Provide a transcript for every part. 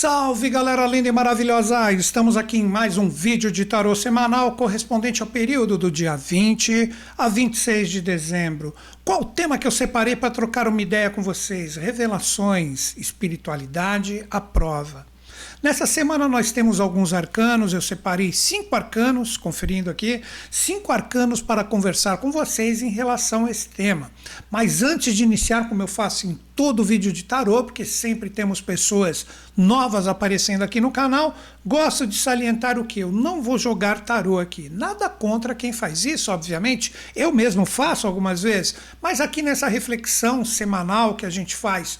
Salve galera linda e maravilhosa! Estamos aqui em mais um vídeo de tarô semanal correspondente ao período do dia 20 a 26 de dezembro. Qual o tema que eu separei para trocar uma ideia com vocês? Revelações, espiritualidade, a prova. Nessa semana nós temos alguns arcanos, eu separei cinco arcanos, conferindo aqui, cinco arcanos para conversar com vocês em relação a esse tema. Mas antes de iniciar, como eu faço em todo vídeo de tarô, porque sempre temos pessoas novas aparecendo aqui no canal, gosto de salientar o que eu não vou jogar tarô aqui. Nada contra quem faz isso, obviamente. Eu mesmo faço algumas vezes, mas aqui nessa reflexão semanal que a gente faz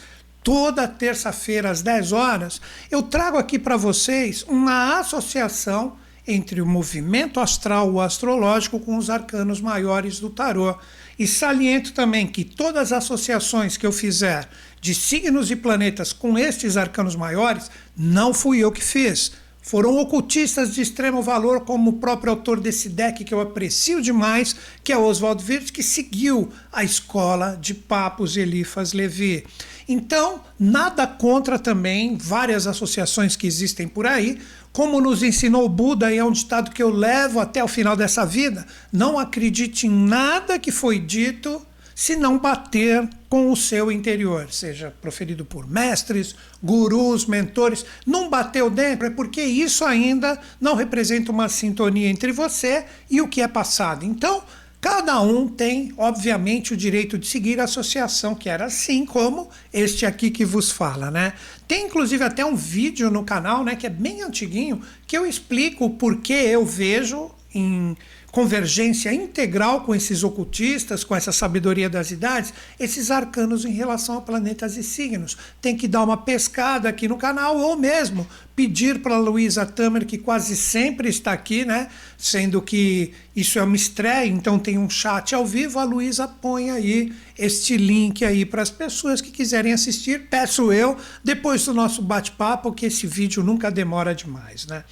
toda terça-feira às 10 horas, eu trago aqui para vocês uma associação entre o movimento astral ou astrológico com os arcanos maiores do tarô. E saliento também que todas as associações que eu fizer de signos e planetas com estes arcanos maiores, não fui eu que fiz. Foram ocultistas de extremo valor, como o próprio autor desse deck, que eu aprecio demais, que é Oswald Wirth, que seguiu a escola de Papos Elifas Levi. Então, nada contra também várias associações que existem por aí, como nos ensinou Buda, e é um ditado que eu levo até o final dessa vida: não acredite em nada que foi dito se não bater com o seu interior, seja proferido por mestres, gurus, mentores. Não bateu dentro é porque isso ainda não representa uma sintonia entre você e o que é passado. Então, Cada um tem, obviamente, o direito de seguir a associação, que era assim como este aqui que vos fala, né? Tem inclusive até um vídeo no canal, né, que é bem antiguinho, que eu explico o porquê eu vejo em convergência integral com esses ocultistas, com essa sabedoria das idades, esses arcanos em relação a planetas e signos. Tem que dar uma pescada aqui no canal ou mesmo pedir para a Luísa Tamer, que quase sempre está aqui, né? Sendo que isso é uma estreia, então tem um chat ao vivo, a Luísa põe aí este link aí para as pessoas que quiserem assistir. Peço eu, depois do nosso bate-papo, que esse vídeo nunca demora demais, né?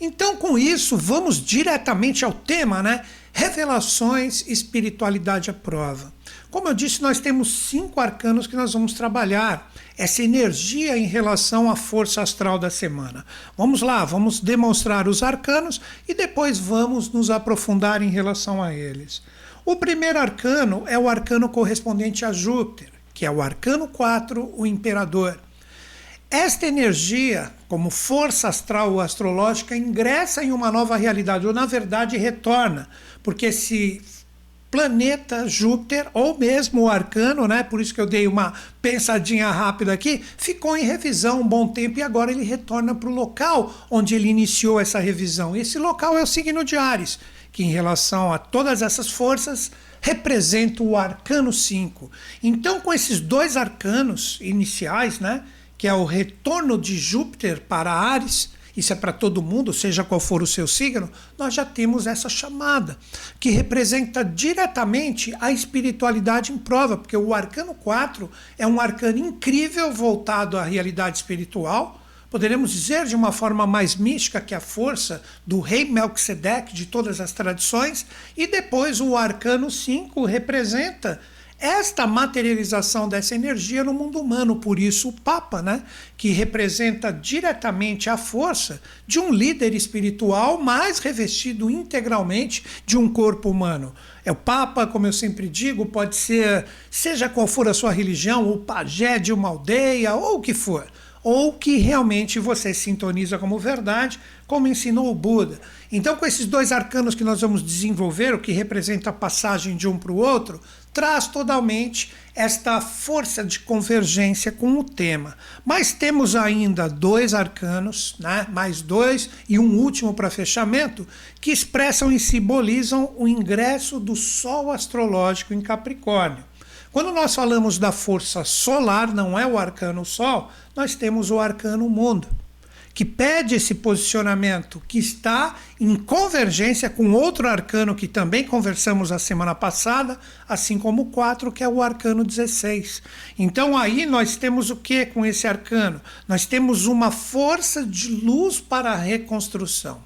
Então, com isso, vamos diretamente ao tema, né? Revelações, espiritualidade à prova. Como eu disse, nós temos cinco arcanos que nós vamos trabalhar. Essa energia em relação à força astral da semana. Vamos lá, vamos demonstrar os arcanos e depois vamos nos aprofundar em relação a eles. O primeiro arcano é o arcano correspondente a Júpiter, que é o arcano 4, o imperador. Esta energia, como força astral ou astrológica, ingressa em uma nova realidade, ou na verdade retorna, porque esse planeta Júpiter, ou mesmo o arcano, né? Por isso que eu dei uma pensadinha rápida aqui, ficou em revisão um bom tempo e agora ele retorna para o local onde ele iniciou essa revisão. Esse local é o signo de Ares, que em relação a todas essas forças representa o arcano 5. Então, com esses dois arcanos iniciais, né? que é o retorno de Júpiter para Ares, isso é para todo mundo, seja qual for o seu signo, nós já temos essa chamada, que representa diretamente a espiritualidade em prova, porque o arcano 4 é um arcano incrível voltado à realidade espiritual. Poderemos dizer de uma forma mais mística que a força do rei Melquisedeque de todas as tradições, e depois o arcano 5 representa esta materialização dessa energia no mundo humano. Por isso, o Papa, né, que representa diretamente a força de um líder espiritual, mais revestido integralmente de um corpo humano. É o Papa, como eu sempre digo, pode ser, seja qual for a sua religião, o pajé de uma aldeia ou o que for ou que realmente você sintoniza como verdade, como ensinou o Buda. Então, com esses dois arcanos que nós vamos desenvolver, o que representa a passagem de um para o outro, traz totalmente esta força de convergência com o tema. Mas temos ainda dois arcanos, né? mais dois e um último para fechamento, que expressam e simbolizam o ingresso do Sol astrológico em Capricórnio. Quando nós falamos da força solar, não é o arcano Sol, nós temos o arcano Mundo, que pede esse posicionamento, que está em convergência com outro arcano que também conversamos a semana passada, assim como o 4, que é o arcano 16. Então aí nós temos o que com esse arcano? Nós temos uma força de luz para a reconstrução.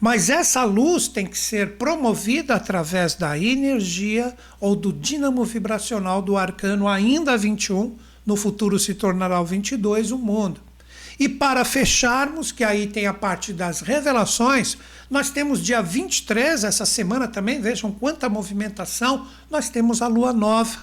Mas essa luz tem que ser promovida através da energia ou do dínamo vibracional do arcano ainda 21, no futuro se tornará o 22, o mundo. E para fecharmos, que aí tem a parte das revelações, nós temos dia 23, essa semana também, vejam quanta movimentação, nós temos a lua nova.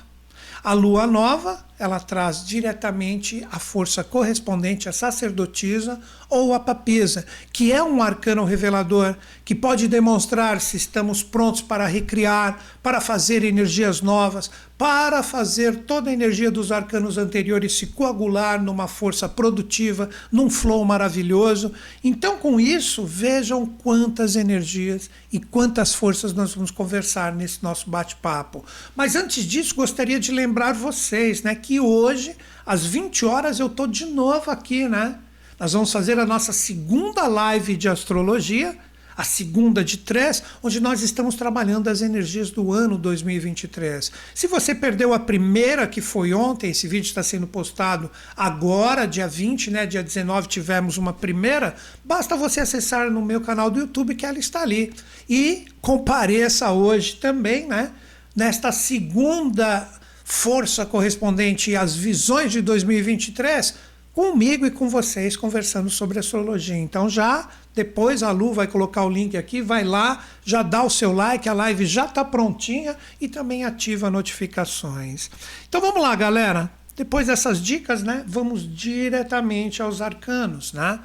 A lua nova, ela traz diretamente a força correspondente à sacerdotisa ou à papisa, que é um arcano revelador que pode demonstrar se estamos prontos para recriar, para fazer energias novas, para fazer toda a energia dos arcanos anteriores se coagular numa força produtiva, num flow maravilhoso. Então, com isso, vejam quantas energias e quantas forças nós vamos conversar nesse nosso bate-papo. Mas antes disso, gostaria de lembrar vocês, né, que hoje às 20 horas eu tô de novo aqui, né? Nós vamos fazer a nossa segunda live de astrologia, a segunda de três, onde nós estamos trabalhando as energias do ano 2023. Se você perdeu a primeira, que foi ontem, esse vídeo está sendo postado agora, dia 20, né? Dia 19 tivemos uma primeira, basta você acessar no meu canal do YouTube que ela está ali. E compareça hoje também, né? Nesta segunda força correspondente às visões de 2023 comigo e com vocês conversando sobre astrologia. Então já depois a Lu vai colocar o link aqui, vai lá, já dá o seu like, a live já está prontinha e também ativa notificações. Então vamos lá, galera. Depois dessas dicas, né, vamos diretamente aos arcanos, né?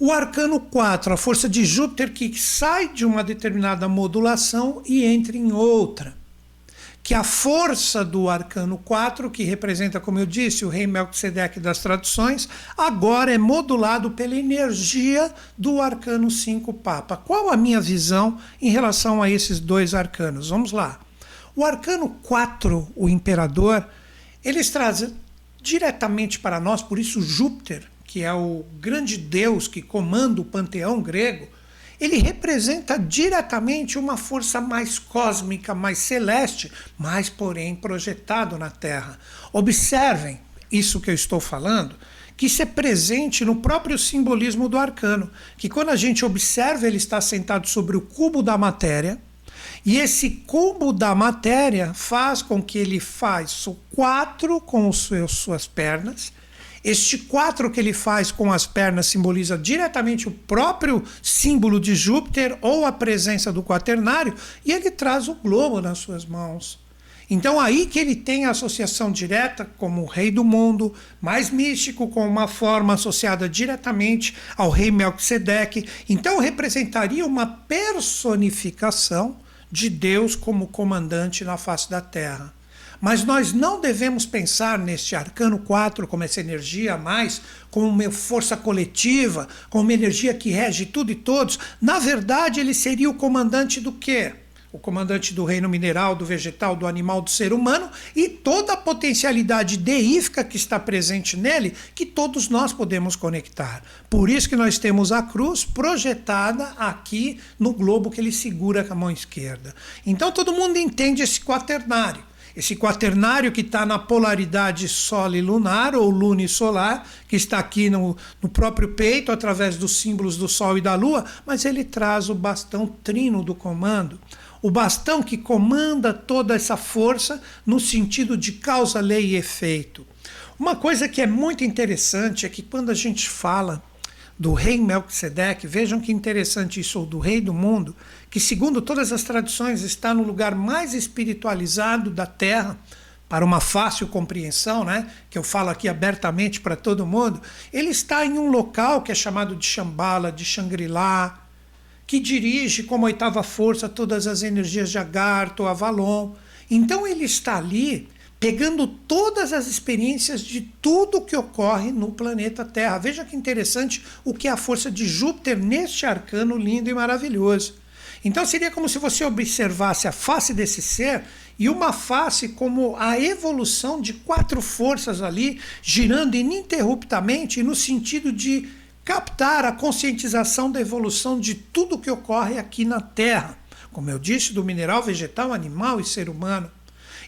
O arcano 4, a força de Júpiter que sai de uma determinada modulação e entra em outra que a força do arcano 4, que representa, como eu disse, o rei Melquisedeque das traduções, agora é modulado pela energia do arcano 5 Papa. Qual a minha visão em relação a esses dois arcanos? Vamos lá. O arcano 4, o imperador, eles trazem diretamente para nós, por isso Júpiter, que é o grande deus que comanda o panteão grego, ele representa diretamente uma força mais cósmica, mais celeste, mas porém projetado na Terra. Observem isso que eu estou falando, que isso é presente no próprio simbolismo do arcano, que quando a gente observa ele está sentado sobre o cubo da matéria, e esse cubo da matéria faz com que ele faça quatro com suas pernas, este quatro que ele faz com as pernas simboliza diretamente o próprio símbolo de Júpiter ou a presença do quaternário, e ele traz o globo nas suas mãos. Então aí que ele tem a associação direta como o rei do mundo, mais místico, com uma forma associada diretamente ao rei Melquisedeque. Então representaria uma personificação de Deus como comandante na face da terra. Mas nós não devemos pensar neste arcano 4 como essa energia a mais, como uma força coletiva, como uma energia que rege tudo e todos. Na verdade, ele seria o comandante do quê? o comandante do reino mineral, do vegetal, do animal, do ser humano e toda a potencialidade deífica que está presente nele, que todos nós podemos conectar. Por isso que nós temos a cruz projetada aqui no globo que ele segura com a mão esquerda. Então todo mundo entende esse quaternário. Esse quaternário que está na polaridade Sol e lunar, ou lunisolar, que está aqui no, no próprio peito, através dos símbolos do Sol e da Lua, mas ele traz o bastão trino do comando. O bastão que comanda toda essa força no sentido de causa, lei e efeito. Uma coisa que é muito interessante é que quando a gente fala do rei Melquisedeque, vejam que interessante isso, do rei do mundo, que segundo todas as tradições está no lugar mais espiritualizado da terra, para uma fácil compreensão, né, que eu falo aqui abertamente para todo mundo, ele está em um local que é chamado de Shambhala, de Shangri-La, que dirige como oitava força todas as energias de Agartha, Avalon. Então ele está ali pegando todas as experiências de tudo que ocorre no planeta Terra. Veja que interessante o que é a força de Júpiter neste arcano lindo e maravilhoso. Então seria como se você observasse a face desse ser e uma face como a evolução de quatro forças ali girando ininterruptamente no sentido de captar a conscientização da evolução de tudo que ocorre aqui na Terra, como eu disse, do mineral, vegetal, animal e ser humano.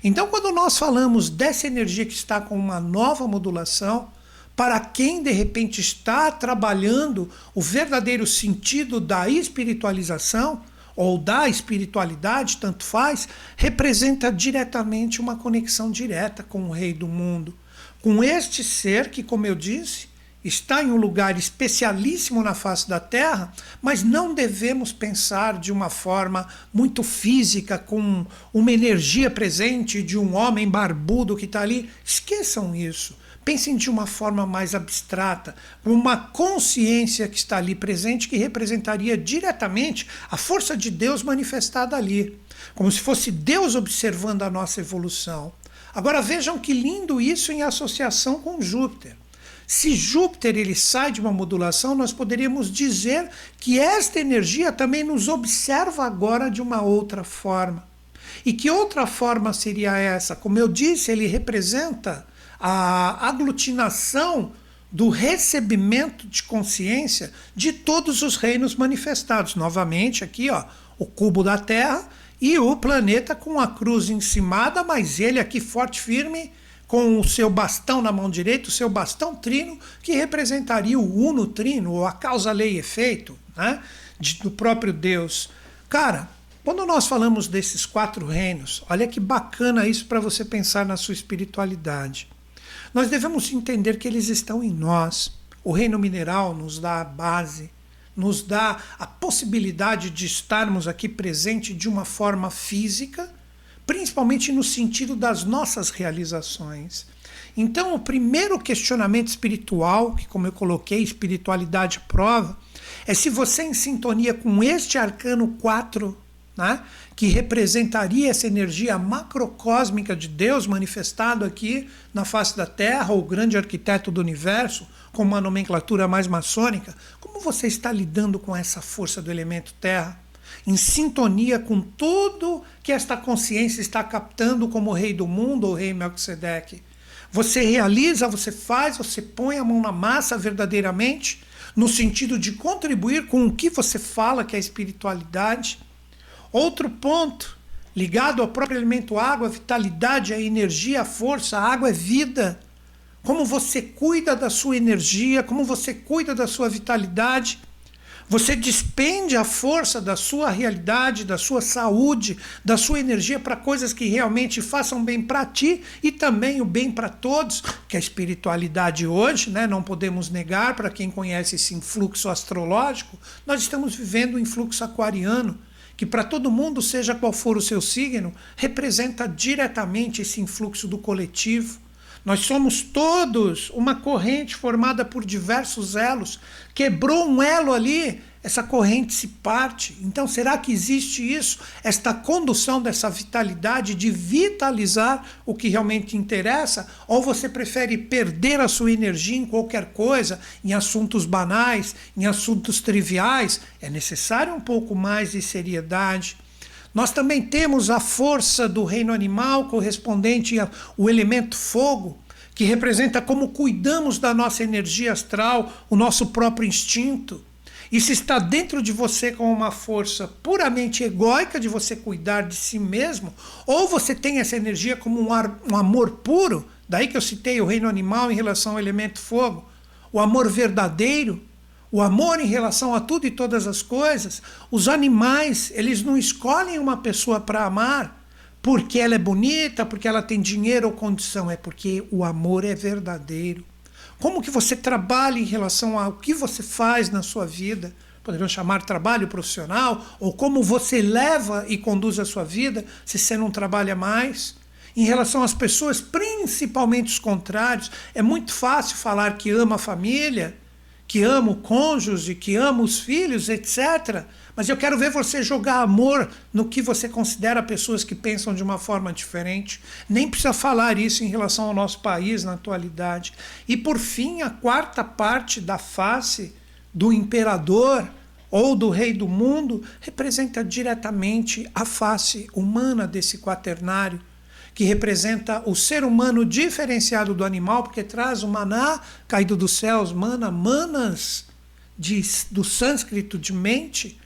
Então, quando nós falamos dessa energia que está com uma nova modulação, para quem de repente está trabalhando o verdadeiro sentido da espiritualização ou da espiritualidade, tanto faz, representa diretamente uma conexão direta com o Rei do mundo, com este ser que, como eu disse, está em um lugar especialíssimo na face da Terra, mas não devemos pensar de uma forma muito física, com uma energia presente de um homem barbudo que está ali. Esqueçam isso. Pensem de uma forma mais abstrata, uma consciência que está ali presente que representaria diretamente a força de Deus manifestada ali, como se fosse Deus observando a nossa evolução. Agora vejam que lindo isso em associação com Júpiter. Se Júpiter ele sai de uma modulação, nós poderíamos dizer que esta energia também nos observa agora de uma outra forma. E que outra forma seria essa? Como eu disse, ele representa a aglutinação do recebimento de consciência de todos os reinos manifestados. Novamente, aqui, ó, o cubo da Terra e o planeta com a cruz encimada, mas ele aqui forte, firme, com o seu bastão na mão direita, o seu bastão trino, que representaria o uno trino, ou a causa, lei e efeito, né, de, do próprio Deus. Cara, quando nós falamos desses quatro reinos, olha que bacana isso para você pensar na sua espiritualidade. Nós devemos entender que eles estão em nós. O reino mineral nos dá a base, nos dá a possibilidade de estarmos aqui presente de uma forma física, principalmente no sentido das nossas realizações. Então, o primeiro questionamento espiritual, que, como eu coloquei, espiritualidade prova, é se você é em sintonia com este arcano 4 né, que representaria essa energia macrocósmica de Deus manifestado aqui na face da Terra, o grande arquiteto do universo, com uma nomenclatura mais maçônica, como você está lidando com essa força do elemento Terra? Em sintonia com tudo que esta consciência está captando como rei do mundo ou rei Melquisedeque. Você realiza, você faz, você põe a mão na massa verdadeiramente, no sentido de contribuir com o que você fala, que é a espiritualidade Outro ponto ligado ao próprio elemento água, a vitalidade, a energia, a força, a água é vida. Como você cuida da sua energia, como você cuida da sua vitalidade. Você despende a força da sua realidade, da sua saúde, da sua energia para coisas que realmente façam bem para ti e também o bem para todos, que a espiritualidade hoje, né, não podemos negar para quem conhece esse influxo astrológico, nós estamos vivendo um influxo aquariano que para todo mundo, seja qual for o seu signo, representa diretamente esse influxo do coletivo. Nós somos todos uma corrente formada por diversos elos. Quebrou um elo ali, essa corrente se parte. Então, será que existe isso? Esta condução dessa vitalidade de vitalizar o que realmente interessa? Ou você prefere perder a sua energia em qualquer coisa, em assuntos banais, em assuntos triviais? É necessário um pouco mais de seriedade. Nós também temos a força do reino animal correspondente ao elemento fogo, que representa como cuidamos da nossa energia astral, o nosso próprio instinto. Isso está dentro de você como uma força puramente egóica de você cuidar de si mesmo, ou você tem essa energia como um, ar, um amor puro, daí que eu citei o reino animal em relação ao elemento fogo, o amor verdadeiro, o amor em relação a tudo e todas as coisas. Os animais, eles não escolhem uma pessoa para amar porque ela é bonita, porque ela tem dinheiro ou condição, é porque o amor é verdadeiro. Como que você trabalha em relação ao que você faz na sua vida? Poderiam chamar trabalho profissional, ou como você leva e conduz a sua vida, se você não trabalha mais. Em relação às pessoas, principalmente os contrários, é muito fácil falar que ama a família, que ama o cônjuge, que ama os filhos, etc. Mas eu quero ver você jogar amor no que você considera pessoas que pensam de uma forma diferente. Nem precisa falar isso em relação ao nosso país na atualidade. E por fim, a quarta parte da face do imperador ou do rei do mundo representa diretamente a face humana desse quaternário, que representa o ser humano diferenciado do animal, porque traz o maná caído dos céus, mana, manas de, do sânscrito de mente,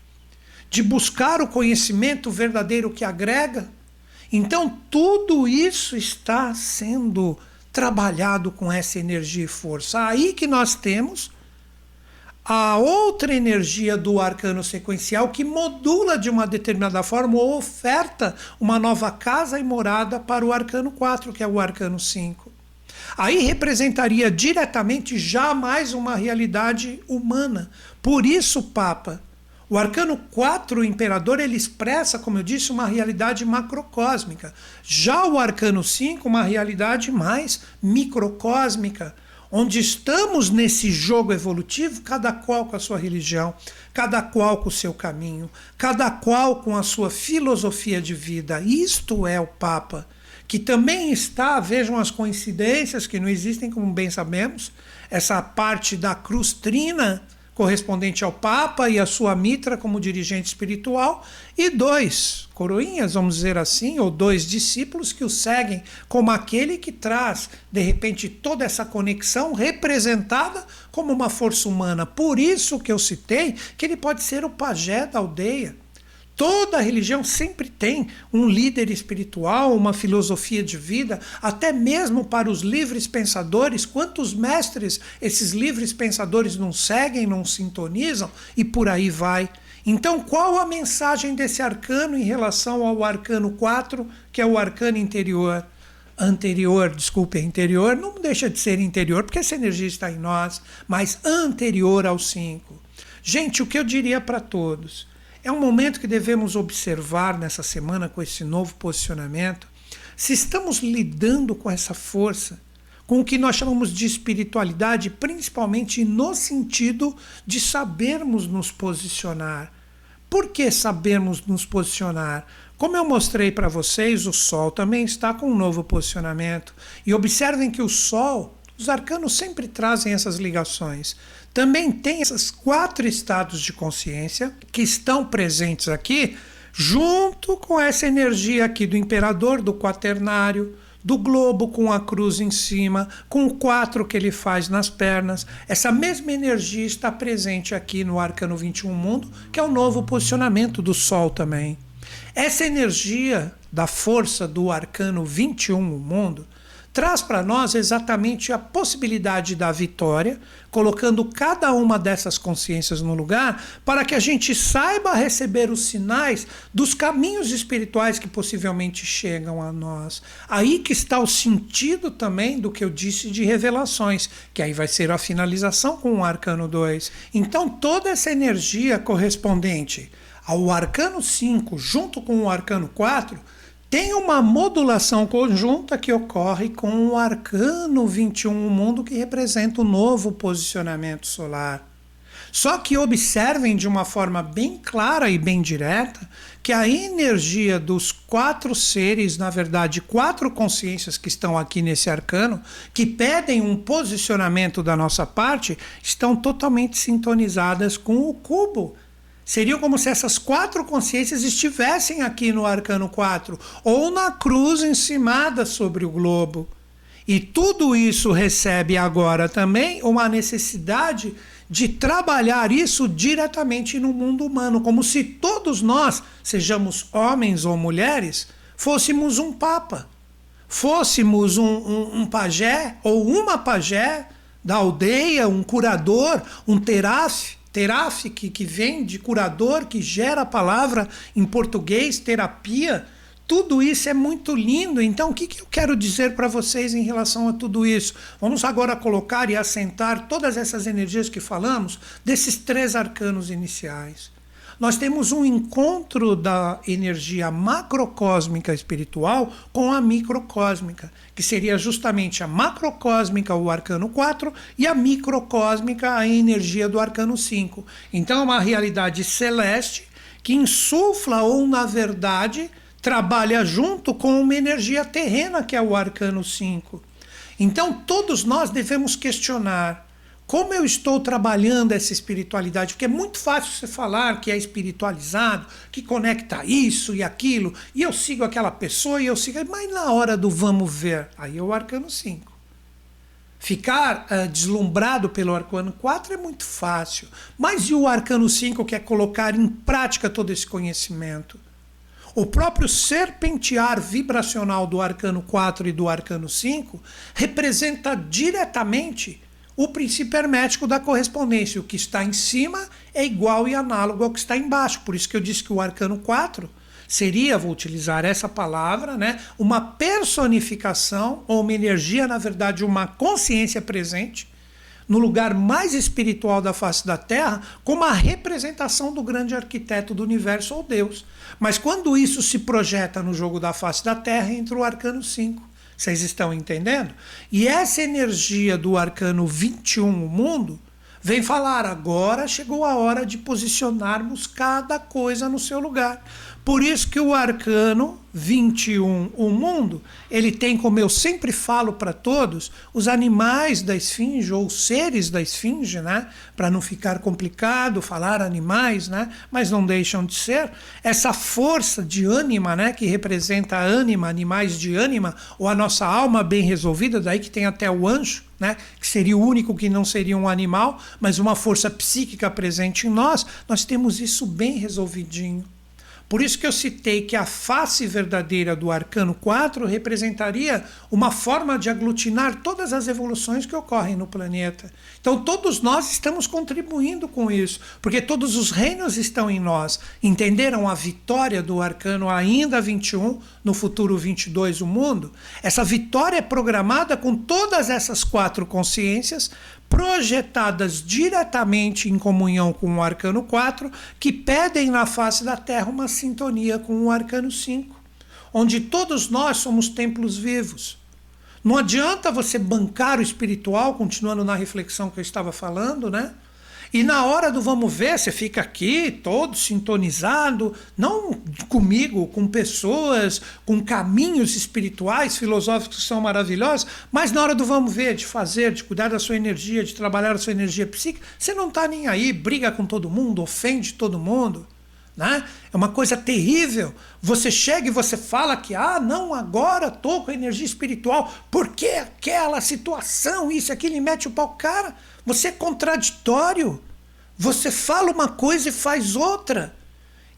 de buscar o conhecimento verdadeiro que agrega. Então, tudo isso está sendo trabalhado com essa energia e força. Aí que nós temos a outra energia do arcano sequencial que modula de uma determinada forma ou oferta uma nova casa e morada para o arcano 4, que é o arcano 5. Aí representaria diretamente jamais uma realidade humana. Por isso, Papa, o arcano 4, o imperador, ele expressa, como eu disse, uma realidade macrocósmica. Já o arcano 5, uma realidade mais microcósmica, onde estamos nesse jogo evolutivo, cada qual com a sua religião, cada qual com o seu caminho, cada qual com a sua filosofia de vida. Isto é o Papa, que também está, vejam as coincidências que não existem, como bem sabemos, essa parte da cruz trina correspondente ao Papa e a sua mitra como dirigente espiritual, e dois coroinhas, vamos dizer assim, ou dois discípulos que o seguem como aquele que traz, de repente, toda essa conexão representada como uma força humana. Por isso que eu citei que ele pode ser o pajé da aldeia. Toda religião sempre tem um líder espiritual, uma filosofia de vida, até mesmo para os livres pensadores. Quantos mestres esses livres pensadores não seguem, não sintonizam e por aí vai. Então, qual a mensagem desse arcano em relação ao arcano 4, que é o arcano interior? Anterior, desculpe, interior, não deixa de ser interior, porque essa energia está em nós, mas anterior ao 5. Gente, o que eu diria para todos? É um momento que devemos observar nessa semana com esse novo posicionamento se estamos lidando com essa força, com o que nós chamamos de espiritualidade, principalmente no sentido de sabermos nos posicionar. Por que sabermos nos posicionar? Como eu mostrei para vocês, o Sol também está com um novo posicionamento. E observem que o Sol, os arcanos sempre trazem essas ligações também tem esses quatro estados de consciência que estão presentes aqui, junto com essa energia aqui do imperador, do quaternário, do globo com a cruz em cima, com o quatro que ele faz nas pernas. Essa mesma energia está presente aqui no Arcano 21 Mundo, que é o novo posicionamento do Sol também. Essa energia da força do Arcano 21 Mundo traz para nós exatamente a possibilidade da vitória, colocando cada uma dessas consciências no lugar, para que a gente saiba receber os sinais dos caminhos espirituais que possivelmente chegam a nós. Aí que está o sentido também do que eu disse de revelações, que aí vai ser a finalização com o arcano 2. Então toda essa energia correspondente ao arcano 5 junto com o arcano 4 tem uma modulação conjunta que ocorre com o arcano 21, o mundo que representa o novo posicionamento solar. Só que observem de uma forma bem clara e bem direta que a energia dos quatro seres, na verdade, quatro consciências que estão aqui nesse arcano, que pedem um posicionamento da nossa parte, estão totalmente sintonizadas com o cubo Seria como se essas quatro consciências estivessem aqui no arcano 4 ou na cruz encimada sobre o globo. E tudo isso recebe agora também uma necessidade de trabalhar isso diretamente no mundo humano, como se todos nós, sejamos homens ou mulheres, fôssemos um papa, fôssemos um, um, um pajé ou uma pajé da aldeia, um curador, um terafe Teraf, que, que vem de curador, que gera a palavra em português, terapia. Tudo isso é muito lindo. Então, o que, que eu quero dizer para vocês em relação a tudo isso? Vamos agora colocar e assentar todas essas energias que falamos desses três arcanos iniciais nós temos um encontro da energia macrocósmica espiritual com a microcósmica, que seria justamente a macrocósmica, o arcano 4, e a microcósmica, a energia do arcano 5. Então, é uma realidade celeste que insufla ou, na verdade, trabalha junto com uma energia terrena, que é o arcano 5. Então, todos nós devemos questionar como eu estou trabalhando essa espiritualidade? Porque é muito fácil você falar que é espiritualizado, que conecta isso e aquilo, e eu sigo aquela pessoa e eu sigo. Mas na hora do vamos ver, aí é o arcano 5. Ficar uh, deslumbrado pelo arcano 4 é muito fácil. Mas e o arcano 5, que é colocar em prática todo esse conhecimento? O próprio serpentear vibracional do arcano 4 e do arcano 5 representa diretamente o princípio hermético da correspondência. O que está em cima é igual e análogo ao que está embaixo. Por isso que eu disse que o arcano 4 seria, vou utilizar essa palavra, né, uma personificação ou uma energia, na verdade, uma consciência presente no lugar mais espiritual da face da Terra, como a representação do grande arquiteto do universo ou Deus. Mas quando isso se projeta no jogo da face da Terra, entra o arcano 5. Vocês estão entendendo? E essa energia do arcano 21, o mundo, vem falar: agora chegou a hora de posicionarmos cada coisa no seu lugar. Por isso que o arcano 21, o mundo, ele tem, como eu sempre falo para todos, os animais da esfinge ou seres da esfinge, né? Para não ficar complicado falar animais, né? Mas não deixam de ser. Essa força de ânima, né? Que representa a ânima, animais de ânima, ou a nossa alma bem resolvida, daí que tem até o anjo, né? Que seria o único que não seria um animal, mas uma força psíquica presente em nós. Nós temos isso bem resolvidinho. Por isso que eu citei que a face verdadeira do arcano 4 representaria uma forma de aglutinar todas as evoluções que ocorrem no planeta. Então todos nós estamos contribuindo com isso, porque todos os reinos estão em nós. Entenderam a vitória do arcano ainda 21, no futuro 22 o mundo? Essa vitória é programada com todas essas quatro consciências projetadas diretamente em comunhão com o arcano 4, que pedem na face da Terra uma sintonia com o arcano 5, onde todos nós somos templos vivos. Não adianta você bancar o espiritual, continuando na reflexão que eu estava falando, né? E na hora do vamos ver, você fica aqui todo sintonizado, não comigo, com pessoas, com caminhos espirituais, filosóficos que são maravilhosos, mas na hora do vamos ver, de fazer, de cuidar da sua energia, de trabalhar a sua energia psíquica, você não está nem aí, briga com todo mundo, ofende todo mundo. Né? É uma coisa terrível. Você chega e você fala que, ah, não, agora estou com energia espiritual, porque aquela situação, isso, aquilo, e mete o pau. Cara, você é contraditório. Você fala uma coisa e faz outra.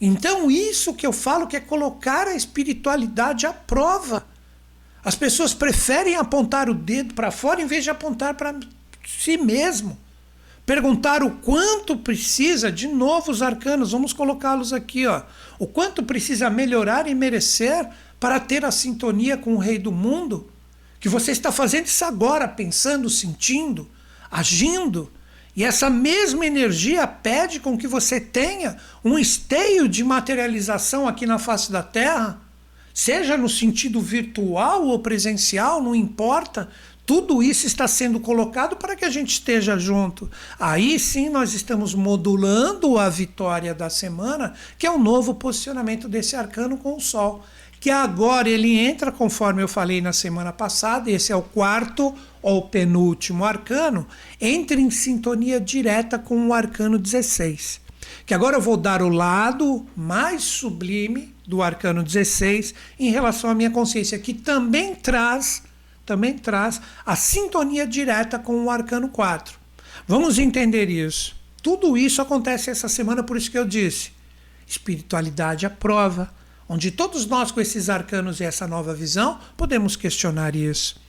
Então, isso que eu falo que é colocar a espiritualidade à prova. As pessoas preferem apontar o dedo para fora em vez de apontar para si mesmo. Perguntar o quanto precisa, de novo, os arcanos, vamos colocá-los aqui, ó. O quanto precisa melhorar e merecer para ter a sintonia com o Rei do Mundo? Que você está fazendo isso agora, pensando, sentindo agindo. E essa mesma energia pede com que você tenha um esteio de materialização aqui na face da Terra, seja no sentido virtual ou presencial, não importa. Tudo isso está sendo colocado para que a gente esteja junto. Aí sim nós estamos modulando a vitória da semana, que é o novo posicionamento desse arcano com o Sol que agora ele entra, conforme eu falei na semana passada, esse é o quarto ou penúltimo arcano, entra em sintonia direta com o arcano 16. Que agora eu vou dar o lado mais sublime do arcano 16 em relação à minha consciência, que também traz, também traz a sintonia direta com o arcano 4. Vamos entender isso. Tudo isso acontece essa semana, por isso que eu disse: espiritualidade à prova onde todos nós, com esses arcanos e essa nova visão, podemos questionar isso.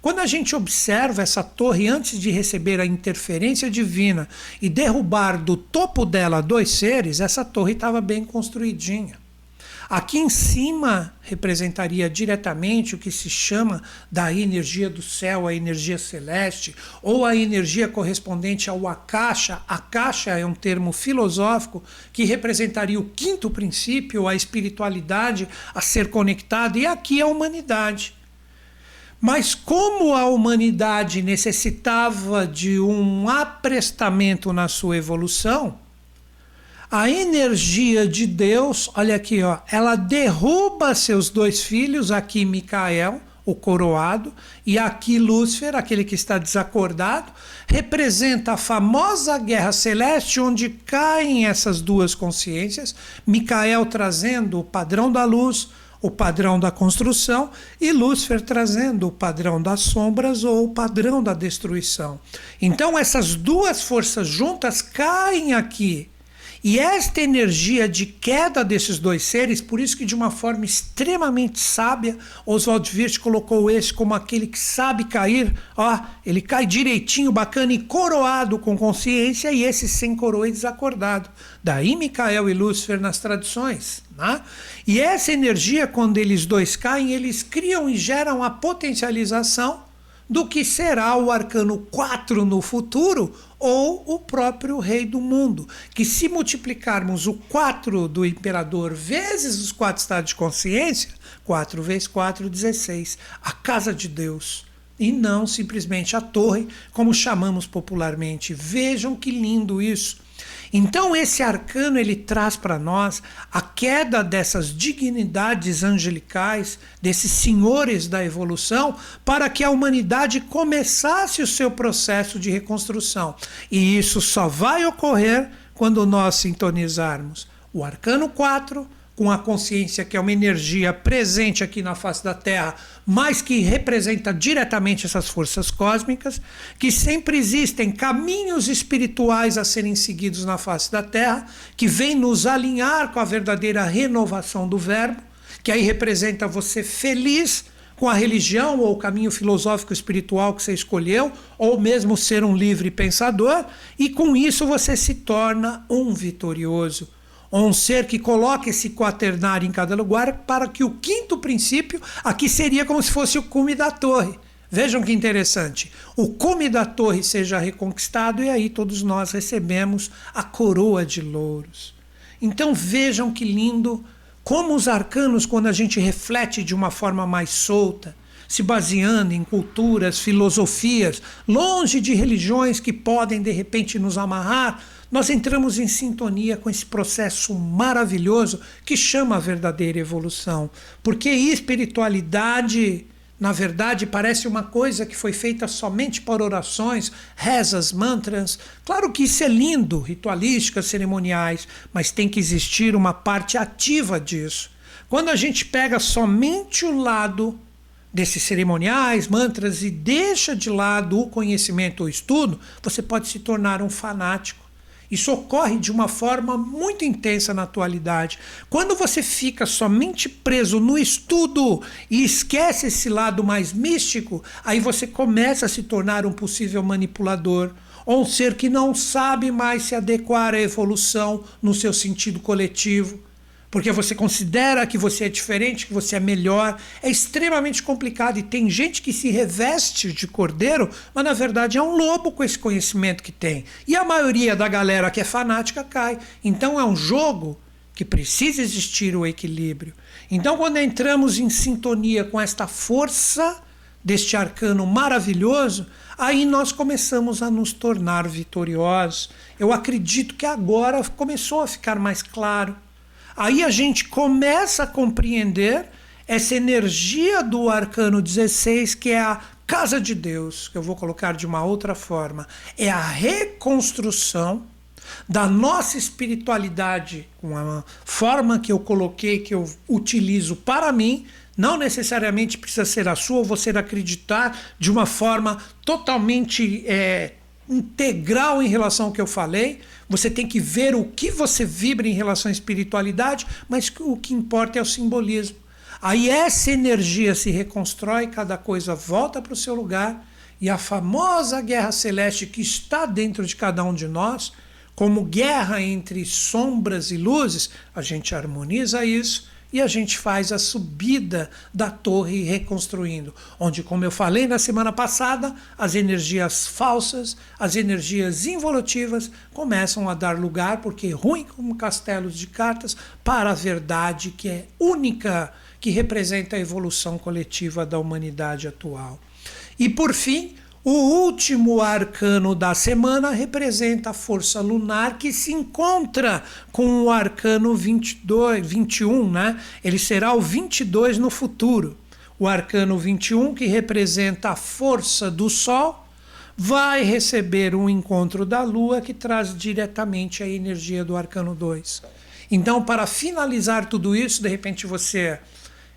Quando a gente observa essa torre antes de receber a interferência divina e derrubar do topo dela dois seres, essa torre estava bem construidinha. Aqui em cima representaria diretamente o que se chama da energia do céu, a energia celeste, ou a energia correspondente ao Akasha. Akasha é um termo filosófico que representaria o quinto princípio, a espiritualidade a ser conectada, e aqui a humanidade. Mas como a humanidade necessitava de um aprestamento na sua evolução, a energia de Deus, olha aqui, ó, ela derruba seus dois filhos, aqui Micael, o coroado, e aqui Lúcifer, aquele que está desacordado, representa a famosa guerra celeste onde caem essas duas consciências, Micael trazendo o padrão da luz, o padrão da construção, e Lúcifer trazendo o padrão das sombras ou o padrão da destruição. Então essas duas forças juntas caem aqui E esta energia de queda desses dois seres, por isso que de uma forma extremamente sábia, Oswald Wirth colocou esse como aquele que sabe cair, ó, ele cai direitinho, bacana e coroado com consciência, e esse sem coroa e desacordado. Daí Micael e Lúcifer nas tradições. Né? E essa energia, quando eles dois caem, eles criam e geram a potencialização do que será o arcano 4 no futuro ou o próprio rei do mundo. Que se multiplicarmos o 4 do imperador vezes os quatro estados de consciência, 4 vezes 4, 16, a casa de Deus. E não simplesmente a torre, como chamamos popularmente. Vejam que lindo isso. Então esse arcano ele traz para nós a queda dessas dignidades angelicais, desses senhores da evolução, para que a humanidade começasse o seu processo de reconstrução. E isso só vai ocorrer quando nós sintonizarmos o arcano 4 com a consciência que é uma energia presente aqui na face da Terra, mas que representa diretamente essas forças cósmicas, que sempre existem caminhos espirituais a serem seguidos na face da Terra, que vêm nos alinhar com a verdadeira renovação do Verbo, que aí representa você feliz com a religião ou o caminho filosófico espiritual que você escolheu, ou mesmo ser um livre pensador, e com isso você se torna um vitorioso um ser que coloque esse quaternário em cada lugar para que o quinto princípio aqui seria como se fosse o cume da torre. Vejam que interessante. O cume da torre seja reconquistado e aí todos nós recebemos a coroa de louros. Então vejam que lindo como os arcanos, quando a gente reflete de uma forma mais solta, se baseando em culturas, filosofias, longe de religiões que podem de repente nos amarrar, nós entramos em sintonia com esse processo maravilhoso que chama a verdadeira evolução. Porque espiritualidade, na verdade, parece uma coisa que foi feita somente por orações, rezas, mantras. Claro que isso é lindo, ritualísticas, cerimoniais, mas tem que existir uma parte ativa disso. Quando a gente pega somente o lado desses cerimoniais, mantras e deixa de lado o conhecimento ou estudo, você pode se tornar um fanático. Isso ocorre de uma forma muito intensa na atualidade. Quando você fica somente preso no estudo e esquece esse lado mais místico, aí você começa a se tornar um possível manipulador ou um ser que não sabe mais se adequar à evolução no seu sentido coletivo porque você considera que você é diferente, que você é melhor. É extremamente complicado e tem gente que se reveste de cordeiro, mas na verdade é um lobo com esse conhecimento que tem. E a maioria da galera que é fanática cai. Então é um jogo que precisa existir o equilíbrio. Então, quando entramos em sintonia com esta força deste arcano maravilhoso, aí nós começamos a nos tornar vitoriosos. Eu acredito que agora começou a ficar mais claro Aí a gente começa a compreender essa energia do arcano 16, que é a casa de Deus, que eu vou colocar de uma outra forma, é a reconstrução da nossa espiritualidade, com a forma que eu coloquei, que eu utilizo para mim, não necessariamente precisa ser a sua ou você acreditar de uma forma totalmente é, integral em relação ao que eu falei. Você tem que ver o que você vibra em relação à espiritualidade, mas o que importa é o simbolismo. Aí essa energia se reconstrói, cada coisa volta para o seu lugar, e a famosa guerra celeste que está dentro de cada um de nós, como guerra entre sombras e luzes, a gente harmoniza isso e a gente faz a subida da torre reconstruindo, onde, como eu falei na semana passada, as energias falsas, as energias involutivas começam a dar lugar, porque ruim como castelos de cartas, para a verdade que é única, que representa a evolução coletiva da humanidade atual. E por fim, o último arcano da semana representa a força lunar que se encontra com o arcano 22, 21, né? Ele será o 22 no futuro. O arcano 21, que representa a força do Sol, vai receber um encontro da Lua que traz diretamente a energia do arcano 2. Então, para finalizar tudo isso, de repente você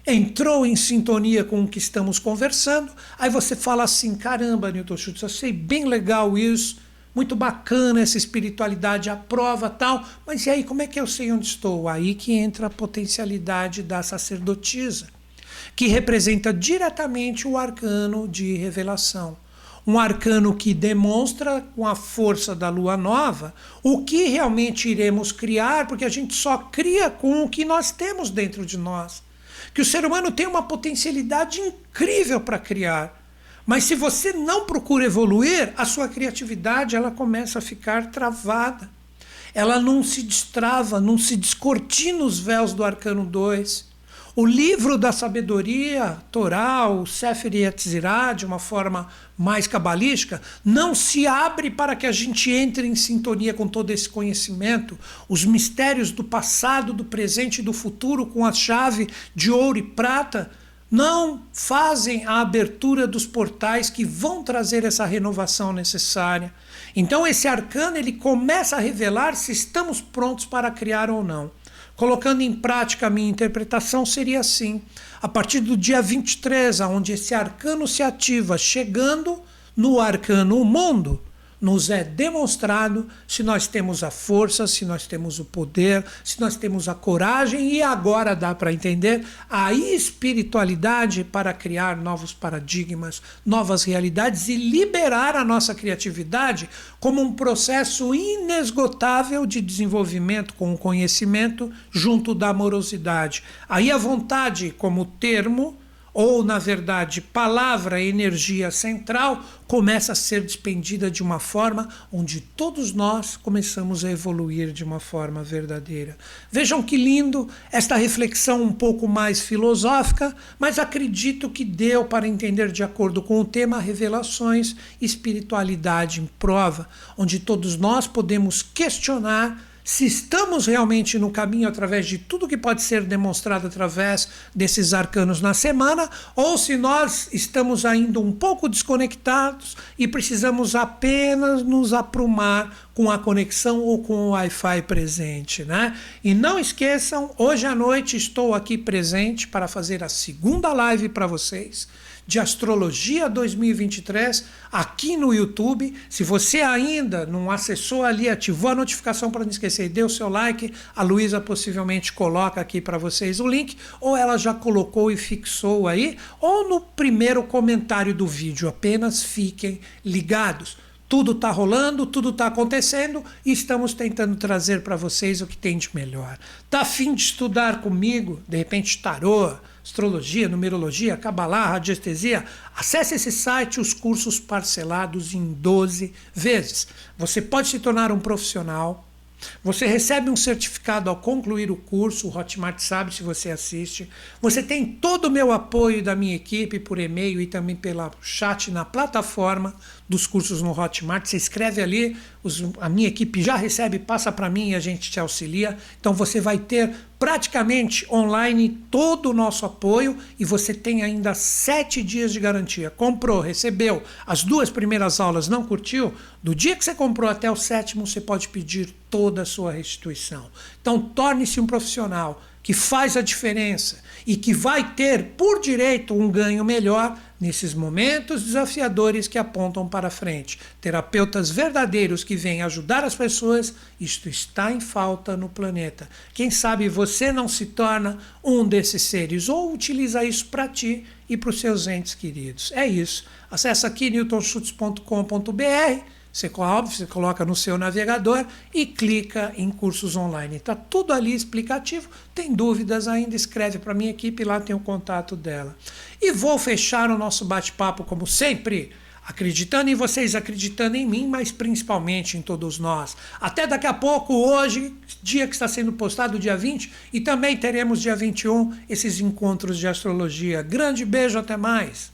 entrou em sintonia com o que estamos conversando, aí você fala assim: caramba, Newton Schultz, eu sei bem legal isso, muito bacana essa espiritualidade, a prova tal, mas e aí como é que eu sei onde estou? Aí que entra a potencialidade da sacerdotisa, que representa diretamente o arcano de revelação. Um arcano que demonstra com a força da lua nova o que realmente iremos criar, porque a gente só cria com o que nós temos dentro de nós. Que o ser humano tem uma potencialidade incrível para criar mas se você não procura evoluir, a sua criatividade ela começa a ficar travada. Ela não se destrava, não se descortina os véus do arcano 2. O livro da sabedoria, Torá, o Sefer Yetzirah, de uma forma mais cabalística, não se abre para que a gente entre em sintonia com todo esse conhecimento, os mistérios do passado, do presente e do futuro com a chave de ouro e prata não fazem a abertura dos portais que vão trazer essa renovação necessária. Então esse arcano ele começa a revelar se estamos prontos para criar ou não. Colocando em prática a minha interpretação seria assim: a partir do dia 23, onde esse arcano se ativa, chegando no arcano mundo, nos é demonstrado se nós temos a força, se nós temos o poder, se nós temos a coragem e agora dá para entender a espiritualidade para criar novos paradigmas, novas realidades e liberar a nossa criatividade como um processo inesgotável de desenvolvimento com o conhecimento junto da amorosidade. Aí a vontade como termo ou na verdade palavra energia central, começa a ser despendida de uma forma onde todos nós começamos a evoluir de uma forma verdadeira. Vejam que lindo esta reflexão um pouco mais filosófica, mas acredito que deu para entender de acordo com o tema revelações, espiritualidade em prova, onde todos nós podemos questionar se estamos realmente no caminho através de tudo que pode ser demonstrado através desses arcanos na semana, ou se nós estamos ainda um pouco desconectados e precisamos apenas nos aprumar com a conexão ou com o Wi-Fi presente, né? E não esqueçam, hoje à noite estou aqui presente para fazer a segunda live para vocês de Astrologia 2023 aqui no YouTube. Se você ainda não acessou ali, ativou a notificação para não esquecer, dê o seu like. A Luísa possivelmente coloca aqui para vocês o link, ou ela já colocou e fixou aí, ou no primeiro comentário do vídeo. Apenas fiquem ligados. Tudo está rolando, tudo está acontecendo e estamos tentando trazer para vocês o que tem de melhor. Tá afim de estudar comigo, de repente tarô, astrologia, numerologia, cabalá, radiestesia, acesse esse site, os cursos parcelados em 12 vezes. Você pode se tornar um profissional. Você recebe um certificado ao concluir o curso, o Hotmart sabe se você assiste. Você tem todo o meu apoio da minha equipe por e-mail e também pela chat na plataforma dos cursos no Hotmart. Você escreve ali, os, a minha equipe já recebe, passa para mim e a gente te auxilia. Então você vai ter praticamente online todo o nosso apoio e você tem ainda sete dias de garantia. Comprou, recebeu, as duas primeiras aulas não curtiu, do dia que você comprou até o sétimo você pode pedir toda a sua restituição. Então torne-se um profissional que faz a diferença e que vai ter por direito um ganho melhor nesses momentos desafiadores que apontam para frente. Terapeutas verdadeiros que vêm ajudar as pessoas, isto está em falta no planeta. Quem sabe você não se torna um desses seres ou utiliza isso para ti e para os seus entes queridos. É isso. Acesse aqui newtonschutz.com.br você, óbvio, você coloca no seu navegador e clica em cursos online. Está tudo ali explicativo. Tem dúvidas ainda? Escreve para minha equipe, lá tem o contato dela. E vou fechar o nosso bate-papo, como sempre, acreditando em vocês, acreditando em mim, mas principalmente em todos nós. Até daqui a pouco, hoje, dia que está sendo postado, dia 20, e também teremos dia 21 esses encontros de astrologia. Grande beijo, até mais.